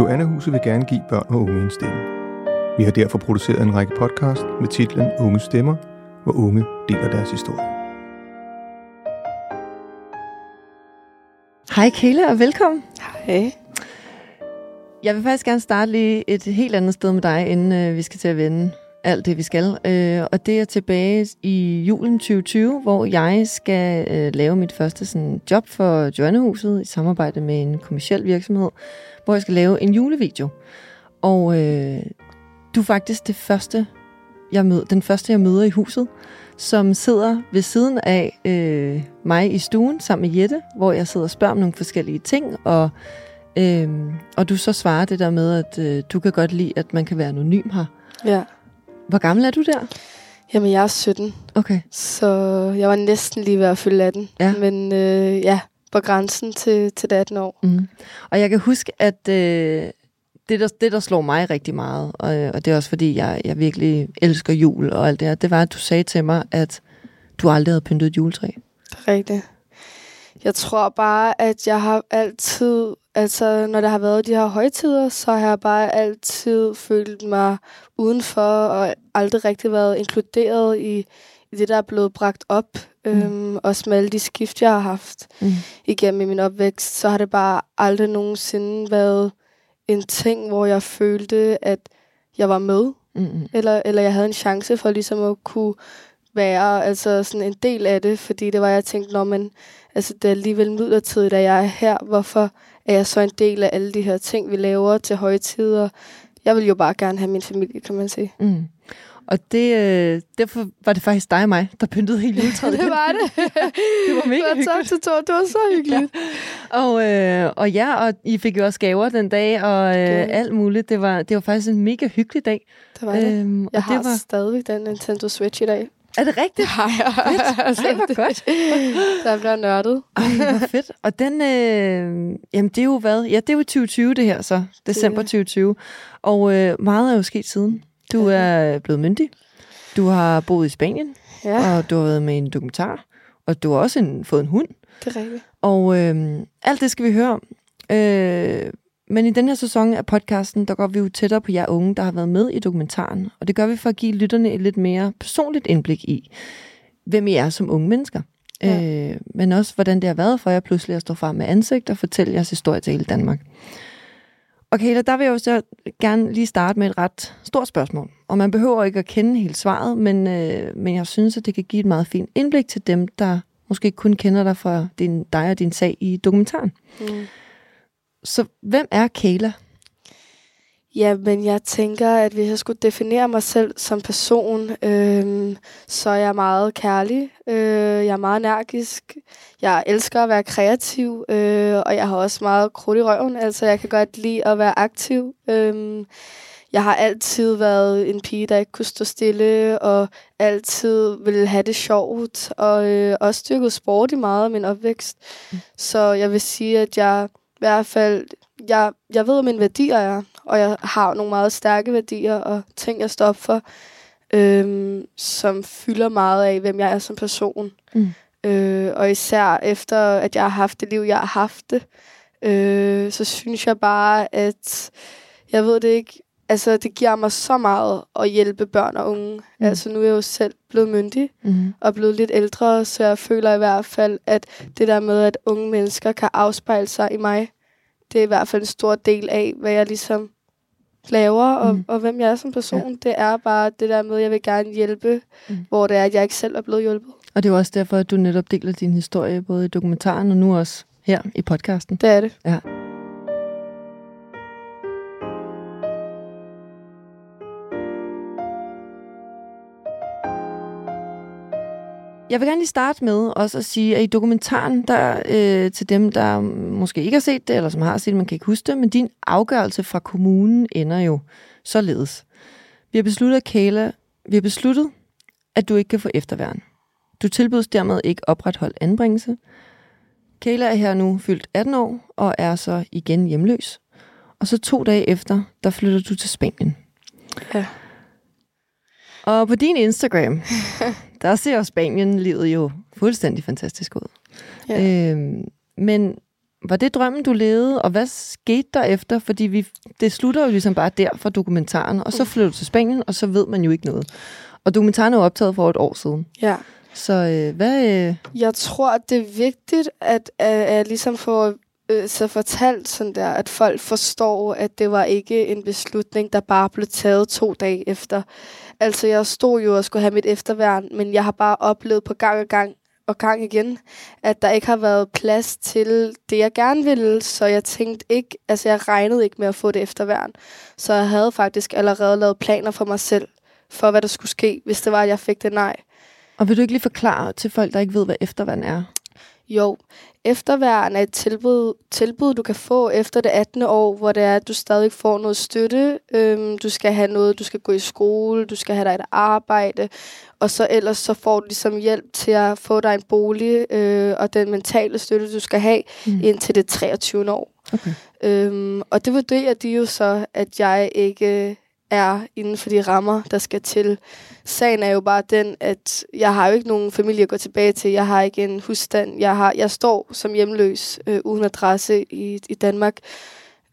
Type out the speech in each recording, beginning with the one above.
Joanna-huset vil gerne give børn og unge en stemme. Vi har derfor produceret en række podcast med titlen Unge Stemmer, hvor unge deler deres historie. Hej Kayla, og velkommen. Hej. Jeg vil faktisk gerne starte lige et helt andet sted med dig, inden øh, vi skal til at vende alt det, vi skal. Øh, og det er tilbage i julen 2020, hvor jeg skal øh, lave mit første sådan, job for Joannehuset i samarbejde med en kommersiel virksomhed, hvor jeg skal lave en julevideo. Og øh, du er faktisk det første, jeg møder, den første, jeg møder i huset, som sidder ved siden af øh, mig i stuen sammen med Jette, hvor jeg sidder og spørger om nogle forskellige ting, og, øh, og du så svarer det der med, at øh, du kan godt lide, at man kan være anonym her. Ja. Hvor gammel er du der? Jamen, jeg er 17, Okay. så jeg var næsten lige ved at fylde 18. Ja. Men øh, ja, på grænsen til, til det 18 år. Mm. Og jeg kan huske, at øh, det, der, det, der slår mig rigtig meget, og, og det er også fordi, jeg, jeg virkelig elsker jul og alt det her, det var, at du sagde til mig, at du aldrig havde pyntet et juletræ. Det er rigtigt. Jeg tror bare, at jeg har altid, altså når der har været de her højtider, så har jeg bare altid følt mig udenfor og aldrig rigtig været inkluderet i, i det, der er blevet bragt op. Mm. Øhm, også med alle de skift, jeg har haft Mm. igennem i min opvækst, så har det bare aldrig nogensinde været en ting, hvor jeg følte, at jeg var med, Mm-mm. eller, eller jeg havde en chance for ligesom at kunne være altså sådan en del af det, fordi det var, jeg tænkte, når man, altså det er alligevel midlertidigt, at jeg er her, hvorfor er jeg så en del af alle de her ting, vi laver til højtider? Jeg vil jo bare gerne have min familie, kan man sige. Mm. Og det, øh, derfor var det faktisk dig og mig, der pyntede hele juletræet. det var det. Det var mega det var hyggeligt. til. Det var så hyggeligt. Og, øh, og ja, og I fik jo også gaver den dag, og øh, alt muligt. Det var, det var faktisk en mega hyggelig dag. Det var det. Øhm, Jeg har det var, stadigvæk den Nintendo Switch i dag. Er det rigtigt? har jeg. Altså, Ej, hvor det- godt. Der bliver nørdet. Ej, hvor fedt. Og den, øh, jamen det er jo hvad? Ja, det er jo 2020 det her så. December 2020. Og øh, meget er jo sket siden. Du er blevet myndig. Du har boet i Spanien, Ja, og du har været med i en dokumentar. Og du har også en, fået en hund. det er rigtigt. Og øh, alt det skal vi høre om. Øh, men i den her sæson af podcasten, der går vi jo tættere på jer unge, der har været med i dokumentaren. Og det gør vi for at give lytterne et lidt mere personligt indblik i, hvem I er som unge mennesker. Ja. Øh, men også, hvordan det har været for jer pludselig at stå frem med ansigt og fortælle jeres historie til hele Danmark. Okay, der vil jeg jo så gerne lige starte med et ret stort spørgsmål. Og man behøver ikke at kende hele svaret, men, øh, men jeg synes, at det kan give et meget fint indblik til dem, der måske kun kender dig fra din, dig og din sag i dokumentaren. Mm. Så hvem er Kayla? Ja, men jeg tænker, at hvis jeg skulle definere mig selv som person, øhm, så er jeg meget kærlig. Øh, jeg er meget energisk. Jeg elsker at være kreativ, øh, og jeg har også meget krudt i røven. Altså, jeg kan godt lide at være aktiv. Øhm, jeg har altid været en pige, der ikke kunne stå stille, og altid ville have det sjovt, og øh, også dyrket sport i meget af min opvækst. Så jeg vil sige, at jeg hvert fald jeg, jeg ved, hvad mine værdier er, og jeg har nogle meget stærke værdier og ting, jeg står op for, øhm, som fylder meget af, hvem jeg er som person. Mm. Øh, og især efter, at jeg har haft det liv, jeg har haft det, øh, så synes jeg bare, at jeg ved det ikke, altså det giver mig så meget at hjælpe børn og unge. Mm. Altså nu er jeg jo selv blevet myndig, Mm. og blevet lidt ældre, så jeg føler i hvert fald, at det der med, at unge mennesker kan afspejle sig i mig, det er i hvert fald en stor del af, hvad jeg ligesom laver, og, Mm. og hvem jeg er som person. Ja. Det er bare det der med, at jeg vil gerne hjælpe, Mm. hvor det er, at jeg ikke selv er blevet hjulpet. Og det er jo også derfor, at du netop deler din historie, både i dokumentaren og nu også her i podcasten. Det er det. Jeg vil gerne lige starte med også at sige, at i dokumentaren, der øh, til dem, der måske ikke har set det, eller som har set det, man kan ikke huske det, men din afgørelse fra kommunen ender jo således. Vi har besluttet, Kayla, vi har besluttet, at du ikke kan få efterværn. Du tilbydes dermed ikke opretholdt anbringelse. Kayla er her nu fyldt 18 år og er så igen hjemløs. Og så to dage efter, der flytter du til Spanien. Ja. Og på din Instagram, der ser Spanien-livet jo fuldstændig fantastisk ud. Ja. Øhm, men var det drømmen, du levede, og hvad skete der efter? Fordi vi, det slutter jo ligesom bare der for dokumentaren, og så flytter du til Spanien, og så ved man jo ikke noget. Og dokumentaren er jo optaget for et år siden. Ja. Så øh, hvad... Øh, Jeg tror, det er vigtigt, at, at, at ligesom få øh, så fortalt sådan der, at folk forstår, at det var ikke en beslutning, der bare blev taget to dage efter. Altså, jeg stod jo og skulle have mit efterværn, men jeg har bare oplevet på gang og gang og gang igen, at der ikke har været plads til det, jeg gerne ville, så jeg tænkte ikke, altså jeg regnede ikke med at få det efterværn. Så jeg havde faktisk allerede lavet planer for mig selv, for hvad der skulle ske, hvis det var, at jeg fik det nej. og vil du ikke lige forklare til folk, der ikke ved, hvad efterværn er? Jo, efterværn er et tilbud, tilbud, du kan få efter det 18. år, hvor det er, at du stadig får noget støtte. Øhm, du skal have noget, du skal gå i skole, du skal have dig et arbejde, og så ellers så får du ligesom hjælp til at få dig en bolig øh, og den mentale støtte, du skal have, Mm. indtil det 23. år. Okay. Øhm, og det vurderer de jo så, at jeg ikke er inden for de rammer, der skal til. Sagen er jo bare den, at jeg har jo ikke nogen familie at gå tilbage til. Jeg har ikke en husstand. Jeg, har, jeg står som hjemløs øh, uden adresse i, i Danmark.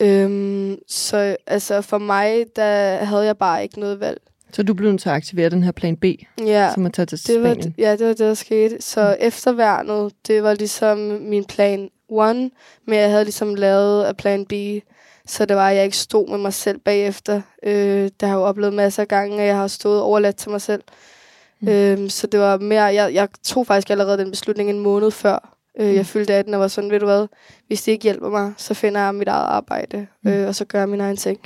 Øhm, så altså for mig, der havde jeg bare ikke noget valg. Så du blev nødt til at aktivere den her plan B, Ja. som er taget til Det var, Spanien. ja, det var det, der skete. Så efterværnet, det var ligesom min plan one, men jeg havde ligesom lavet af plan B, så det var, at jeg ikke stod med mig selv bagefter. Øh, det har jeg jo oplevet masser af gange, at jeg har stået overladt til mig selv. Mm. Øh, så det var mere, jeg, jeg tog faktisk allerede den beslutning en måned før. Øh, Mm. jeg fyldte 18 og var sådan, ved du hvad, hvis det ikke hjælper mig, så finder jeg mit eget arbejde, Mm. øh, og så gør jeg min egen ting.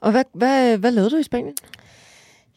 Og hvad, hvad, hvad lavede du i Spanien?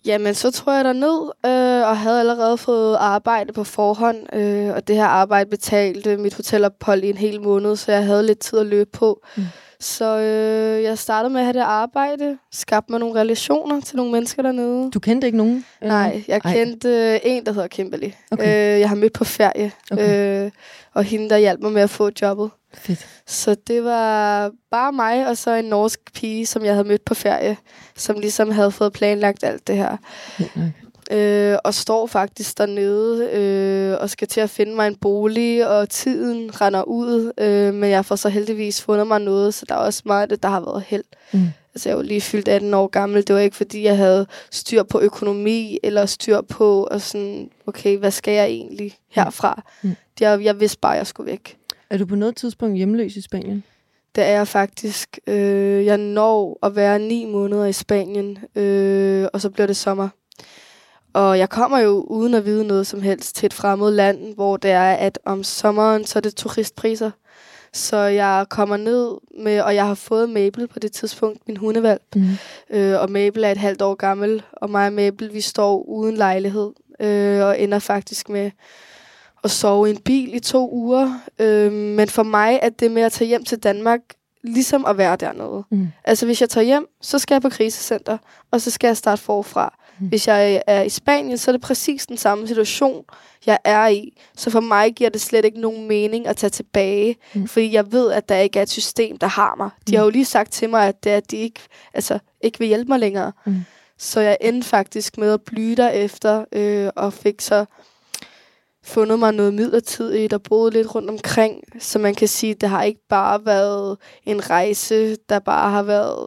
Jamen, så tror jeg derned, øh, og havde allerede fået arbejde på forhånd, øh, og det her arbejde betalte mit hotelophold i en hel måned, så jeg havde lidt tid at løbe på. Mm. Mm. Så øh, jeg startede med at have det arbejde, skabte mig nogle relationer til nogle mennesker dernede. Du kendte ikke nogen? eller? Nej, jeg Ej. kendte øh, en, der hedder Kimberly. Okay. Øh, jeg har mødt på ferie, Okay. øh, og hende, der hjalp mig med at få jobbet. Fedt. Så det var bare mig og så en norsk pige, som jeg havde mødt på ferie, som ligesom havde fået planlagt alt det her. Nok. Øh, og står faktisk dernede øh, og skal til at finde mig en bolig, og tiden render ud. Øh, men jeg får så heldigvis fundet mig noget, så der er også meget af det, der har været held. Mm. Altså, jeg jo lige fyldt 18 år gammel. Det var ikke, fordi jeg havde styr på økonomi, eller styr på, og sådan, okay, hvad skal jeg egentlig herfra? Mm. Mm. Jeg, jeg vidste bare, at jeg skulle væk. Er du på noget tidspunkt hjemløs i Spanien? Det er jeg faktisk. Øh, jeg når at være ni måneder i Spanien, øh, og så bliver det sommer. Og jeg kommer jo uden at vide noget som helst til et fremmed land, hvor det er, at om sommeren, så er det turistpriser. Så jeg kommer ned med, og jeg har fået Mabel på det tidspunkt, min hundevalg. Mm. Øh, og Mabel er et halvt år gammel, og mig og Mabel, vi står uden lejlighed, øh, og ender faktisk med at sove i en bil i to uger. Øh, men for mig er det med at tage hjem til Danmark, ligesom at være dernede. Mm. Altså hvis jeg tager hjem, så skal jeg på krisecenter, og så skal jeg starte forfra. Mm. Hvis jeg er i Spanien, så er det præcis den samme situation, jeg er i. Så for mig giver det slet ikke nogen mening at tage tilbage, Mm. fordi jeg ved, at der ikke er et system, der har mig. De Mm. har jo lige sagt til mig, at, det at de ikke, altså, ikke vil hjælpe mig længere. Mm. Så jeg endte faktisk med at blive derefter, øh, og fik så fundet mig noget midlertidigt og boet lidt rundt omkring. Så man kan sige, at det har ikke bare været en rejse, der bare har været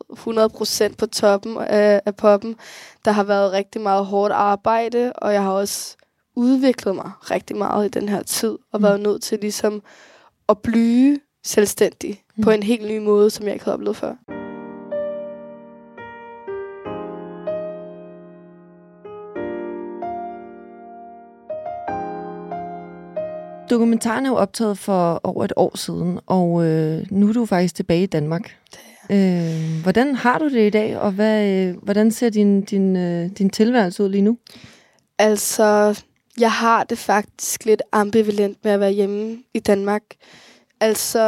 100% på toppen af, af poppen. Der har været rigtig meget hårdt arbejde, og jeg har også udviklet mig rigtig meget i den her tid, og Mm. været nødt til ligesom at blive selvstændig Mm. på en helt ny måde, som jeg ikke havde oplevet før. Dokumentaren er jo optaget for over et år siden, og øh, nu er du faktisk tilbage i Danmark. Øh, hvordan har du det i dag, og hvad, øh, hvordan ser din, din, øh, din tilværelse ud lige nu? Altså, jeg har det faktisk lidt ambivalent med at være hjemme i Danmark. Altså,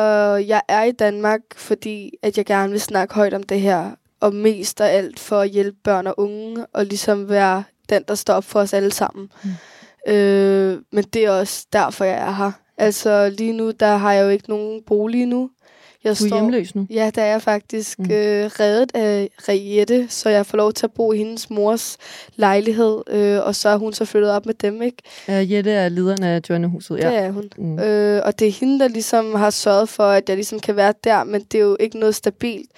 jeg er i Danmark, fordi at jeg gerne vil snakke højt om det her, og mest af alt for at hjælpe børn og unge, og ligesom være den, der står op for os alle sammen. Mm. Øh, men det er også derfor, jeg er her. Altså, lige nu, der har jeg jo ikke nogen bolig nu. Jeg Du er hjemløs nu. Ja, der er jeg faktisk Mm. øh, reddet af Riette, så jeg får lov til at bo i hendes mors lejlighed, øh, og så er hun så flyttet op med dem, ikke? Ja, Jette er lederen af Joannehuset. Ja. Det er hun. Mm. Øh, og det er hende, der ligesom har sørget for, at jeg ligesom kan være der, men det er jo ikke noget stabilt.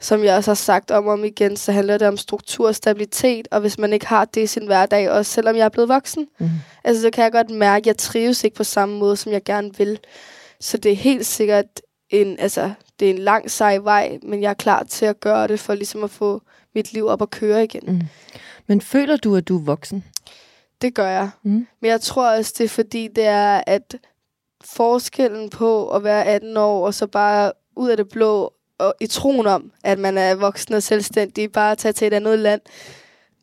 Som jeg også har sagt om og om igen, så handler det om struktur og stabilitet, og hvis man ikke har det i sin hverdag, også selvom jeg er blevet voksen, Mm. altså så kan jeg godt mærke, at jeg trives ikke på samme måde, som jeg gerne vil. Så det er helt sikkert en, altså, det er en lang sej vej, men jeg er klar til at gøre det, for ligesom at få mit liv op at køre igen. Mm. Men føler du, at du er voksen? Det gør jeg. Mm. Men jeg tror også, det er fordi, det er, at forskellen på at være 18 år, og så bare ud af det blå, og i troen om, at man er voksen og selvstændig, bare at tage til et andet land,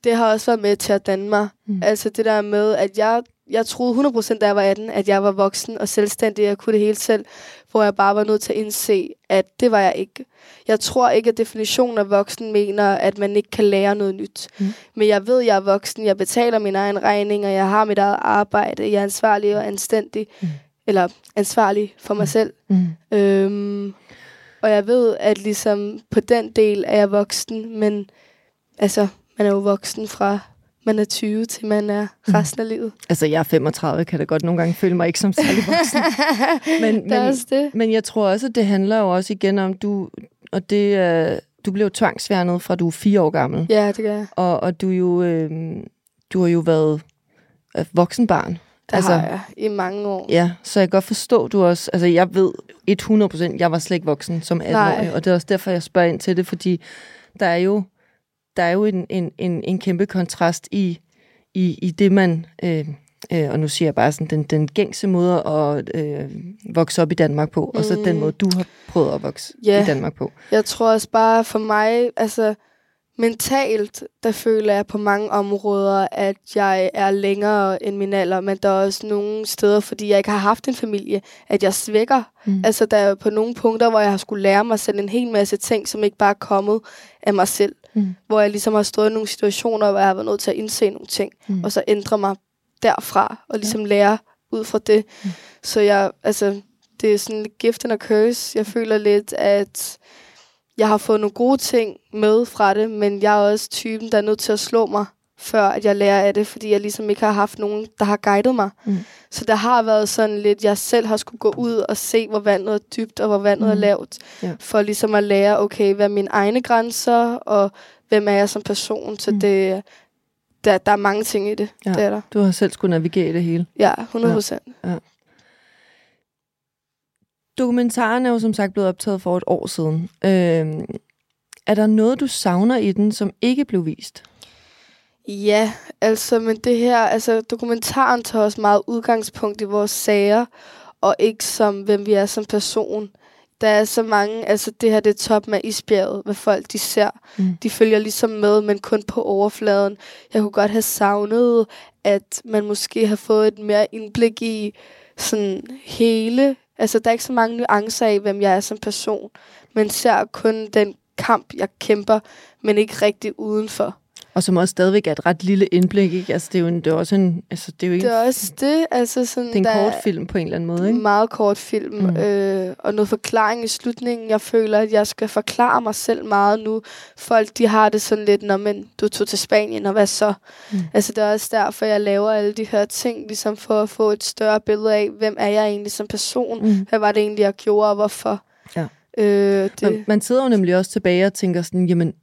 det har også været med til at danne mig. Mm. Mm. Altså det der med, at jeg, jeg troede 100% da jeg var 18, at jeg var voksen og selvstændig, og kunne det hele selv, hvor jeg bare var nødt til at indse, at det var jeg ikke. Jeg tror ikke, at definitionen af voksen mener, at man ikke kan lære noget nyt. Mm. Mm. Men jeg ved, at jeg er voksen, jeg betaler min egen regning, og jeg har mit eget arbejde, jeg er ansvarlig og anstændig, Mm. mm. eller ansvarlig for mig selv. Mm. Øhm, og jeg ved, at ligesom på den del er jeg voksen, men altså, man er jo voksen fra man er 20 til man er resten af livet. Altså, jeg er 35, kan da godt nogle gange føle mig ikke som særlig voksen. men, men, også det. men jeg tror også, at det handler jo også igen om, du, og det, øh, du blev tvangsfjernet fra du er fire år gammel. Ja, det gør jeg. Og, og du, jo, øh, du har jo været øh, voksenbarn. Det Altså- har jeg i mange år. Ja, så jeg kan godt forstå, du også... Altså, jeg ved 100%, jeg var slet ikke voksen som 18 Nej. år, og det er også derfor, jeg spørger ind til det, fordi der er jo, der er jo en, en, en, en kæmpe kontrast i, i, i det, man... Øh, øh, og nu siger jeg bare sådan, den, den gængse måde at øh, vokse op i Danmark på, og så den Mm. måde, du har prøvet at vokse Ja. i Danmark på. Jeg tror også bare for mig, altså mentalt, der føler jeg på mange områder, at jeg er længere end min alder, men der er også nogle steder, fordi jeg ikke har haft en familie, at jeg svækker. Mm. Altså der er på nogle punkter, hvor jeg har skulle lære mig selv en hel masse ting, som ikke bare er kommet af mig selv. Mm. Hvor jeg ligesom har stået i nogle situationer, hvor jeg har været nødt til at indse nogle ting, Mm. og så ændre mig derfra, og ligesom lære ud fra det. Mm. Så jeg, altså, det er sådan lidt gift and a curse. Jeg føler lidt, at jeg har fået nogle gode ting med fra det, men jeg er også typen, der er nødt til at slå mig, før at jeg lærer af det, fordi jeg ligesom ikke har haft nogen, der har guidet mig. Mm. Så der har været sådan lidt, jeg selv har skulle gå ud og se, hvor vandet er dybt, og hvor vandet Mm. er lavt, Ja. for ligesom at lære, okay, hvad er mine egne grænser, og hvem er jeg som person. Så Mm. det, der, der er mange ting i det. Ja. Det er der. Du har selv skulle navigere i det hele. Ja, 100 procent. Dokumentaren er jo som sagt blevet optaget for et år siden. Øh, er der noget, du savner i den, som ikke blev vist? Ja, altså, men det her, altså, dokumentaren tager også meget udgangspunkt i vores sager, og ikke som, hvem vi er som person. Der er så mange, altså det her det er toppen af isbjerget, hvad folk de ser. Mm. De følger ligesom med, men kun på overfladen. Jeg kunne godt have savnet, at man måske har fået et mere indblik i sådan hele. Altså der er ikke så mange nuancer af, hvem jeg er som person. Man ser kun den kamp, jeg kæmper, men ikke rigtig udenfor. Og som også stadigvæk er et ret lille indblik, ikke? Altså, det er jo, en, det er også en, altså, det er jo Det er også det, altså sådan, det er en kort film på en eller anden måde, ikke? meget kort film, Mm. øh, og noget forklaring i slutningen. Jeg føler, at jeg skal forklare mig selv meget nu. Folk, de har det sådan lidt, når men du tog til Spanien, og hvad så? Mm. Altså, det er også derfor, jeg laver alle de her ting, ligesom for at få et større billede af, hvem er jeg egentlig som person? Mm. Hvad var det egentlig, jeg gjorde, og hvorfor? Ja. Øh, det, Man, man sidder jo nemlig også tilbage og tænker sådan, jamen,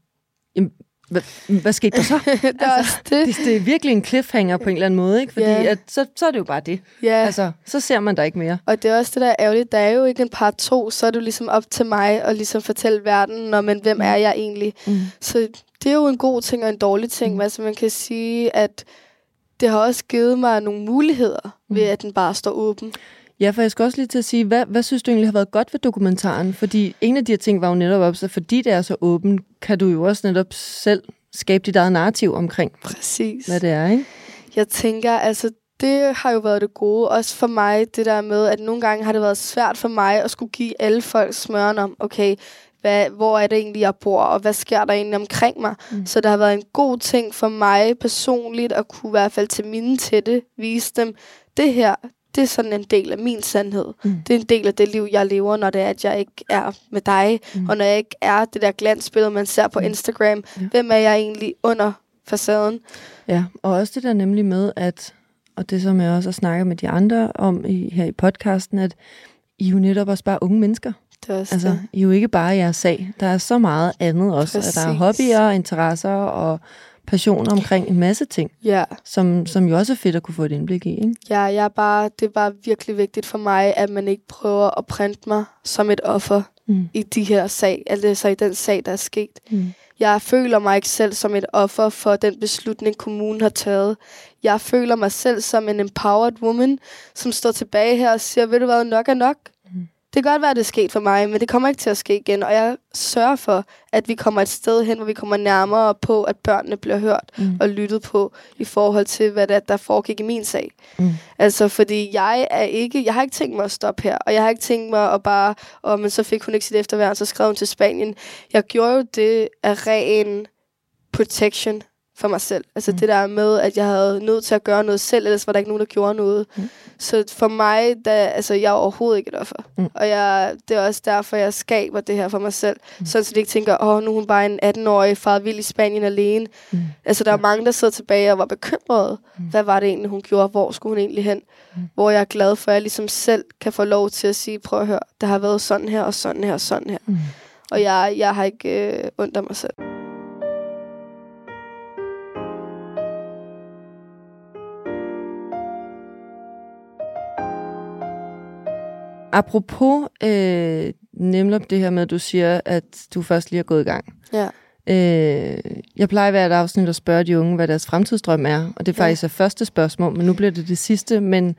jamen hvad, hvad skete der så? det er også det. det, det er virkelig en cliffhanger på en eller anden måde, ikke? Fordi Ja. at, så, så er det jo bare det. Ja. Altså, så ser man der ikke mere. Og det er også det, der er ærgerligt. Der er jo ikke en part to, så er det jo ligesom op til mig at ligesom fortælle verden, når men hvem er jeg egentlig? Mm. Så det er jo en god ting og en dårlig ting. Mm. Mm. Altså man kan sige, at det har også givet mig nogle muligheder, Mm. ved at den bare står åben. Ja, for jeg skal også lige til at sige, hvad, hvad synes du egentlig har været godt ved dokumentaren? Fordi en af de her ting var jo netop op, så fordi det er så åben, kan du jo også netop selv skabe dit eget narrativ omkring, Præcis. hvad det er, ikke? Jeg tænker, altså det har jo været det gode, også for mig, det der med, at nogle gange har det været svært for mig at skulle give alle folk smøren om, okay, hvad, hvor er det egentlig, jeg bor, og hvad sker der egentlig omkring mig? Mm. Så det har været en god ting for mig personligt at kunne i hvert fald til mine tætte vise dem, det her, det er sådan en del af min sandhed. Mm. Det er en del af det liv, jeg lever, når det er, at jeg ikke er med dig, mm. og når jeg ikke er det der glansbillede, man ser på mm. Instagram. Ja. Hvem er jeg egentlig under facaden? Ja, og også det der nemlig med, at, og det som jeg også har snakket med de andre om i, her i podcasten, at I jo netop også bare unge mennesker. Det er også altså, det. I er jo ikke bare jeres sag. Der er så meget andet også. At der er hobbyer, interesser og passioner omkring en masse ting, Ja. som, som jo også er fedt at kunne få et indblik i. Ikke? Ja, jeg er bare, det er bare virkelig vigtigt for mig, at man ikke prøver at printe mig som et offer Mm. i de her sag, altså i den sag, der er sket. Mm. Jeg føler mig ikke selv som et offer for den beslutning, kommunen har taget. Jeg føler mig selv som en empowered woman, som står tilbage her og siger, ved du hvad, nok er nok. Det kan godt være, at det er sket for mig, men det kommer ikke til at ske igen. Og jeg sørger for, at vi kommer et sted hen, hvor vi kommer nærmere på, at børnene bliver hørt Mm. og lyttet på i forhold til, hvad det er, der foregik i min sag. Mm. Altså, fordi jeg er ikke, jeg har ikke tænkt mig at stoppe her, og jeg har ikke tænkt mig at bare, og men så fik hun ikke sit efterværn, så skrev hun til Spanien. Jeg gjorde jo det af ren protection for mig selv. Altså Mm. det der med, at jeg havde nødt til at gøre noget selv, ellers var der ikke nogen, der gjorde noget. Mm. Så for mig, da, altså jeg er overhovedet ikke et offer. Mm. Og jeg, det er også derfor, jeg skaber det her for mig selv. Mm. Sådan, så de ikke tænker, åh, oh, nu er hun bare en 18-årig far vild i Spanien alene. Mm. Altså, der er mange, der sidder tilbage og var bekymrede. Mm. Hvad var det egentlig, hun gjorde? Hvor skulle hun egentlig hen? Mm. Hvor jeg er glad for, at jeg ligesom selv kan få lov til at sige, prøv at høre, det har været sådan her, og sådan her, og sådan her. Mm. Og jeg, jeg har ikke øh, ondt af mig selv. Apropos øh, nemlig det her med, at du siger, at du først lige er gået i gang. Ja. Øh, jeg plejer hvert afsnit at spørge de unge, hvad deres fremtidsdrøm er, og det er Ja. faktisk er første spørgsmål, men nu bliver det det sidste. Men,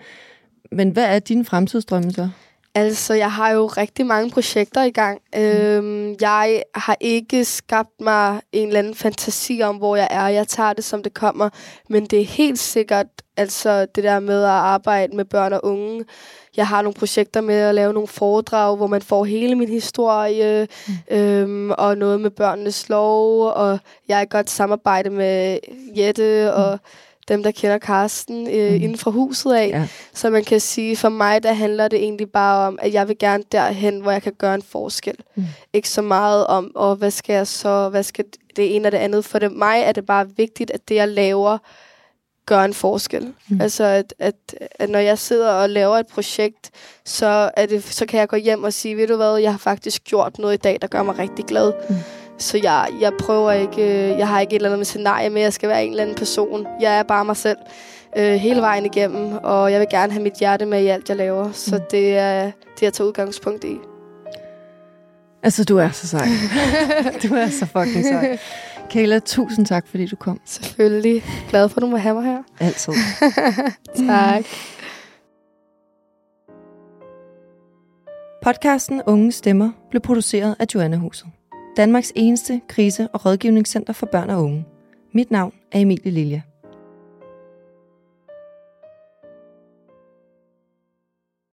men hvad er din fremtidsdrøm så? Altså, jeg har jo rigtig mange projekter i gang. Mm. Øhm, jeg har ikke skabt mig en eller anden fantasi om, hvor jeg er. Jeg tager det, som det kommer. Men det er helt sikkert, altså det der med at arbejde med børn og unge. Jeg har nogle projekter med at lave nogle foredrag, hvor man får hele min historie, mm. øhm, og noget med børnenes lov, og jeg er i godt samarbejde med Jette og dem, der kender Karsten øh, Mm. mm. inden fra huset af. Ja. Så man kan sige, for mig der handler det egentlig bare om, at jeg vil gerne derhen, hvor jeg kan gøre en forskel. Mm. Mm. Ikke så meget om, og hvad skal jeg så, hvad skal det ene og det andet. For det, mig er det bare vigtigt, at det jeg laver, gør en forskel. Mm. Altså, at, at, at når jeg sidder og laver et projekt, så, er det, så kan jeg gå hjem og sige, ved du hvad, jeg har faktisk gjort noget i dag, der gør mig rigtig glad. Mm. Så jeg, jeg prøver ikke, jeg har ikke et eller andet scenarie med, at jeg skal være en eller anden person. Jeg er bare mig selv øh, hele vejen igennem, og jeg vil gerne have mit hjerte med i alt, jeg laver. Så Mm. det er det, jeg tager udgangspunkt i. Altså, du er så sej. du er så fucking sej. Kayla, tusind tak, fordi du kom. Selvfølgelig. Glad for, at du må have mig her. Altid. tak. Podcasten Unge Stemmer blev produceret af Joanna Huset. Danmarks eneste krise- og rådgivningscenter for børn og unge. Mit navn er Emilie Lilja.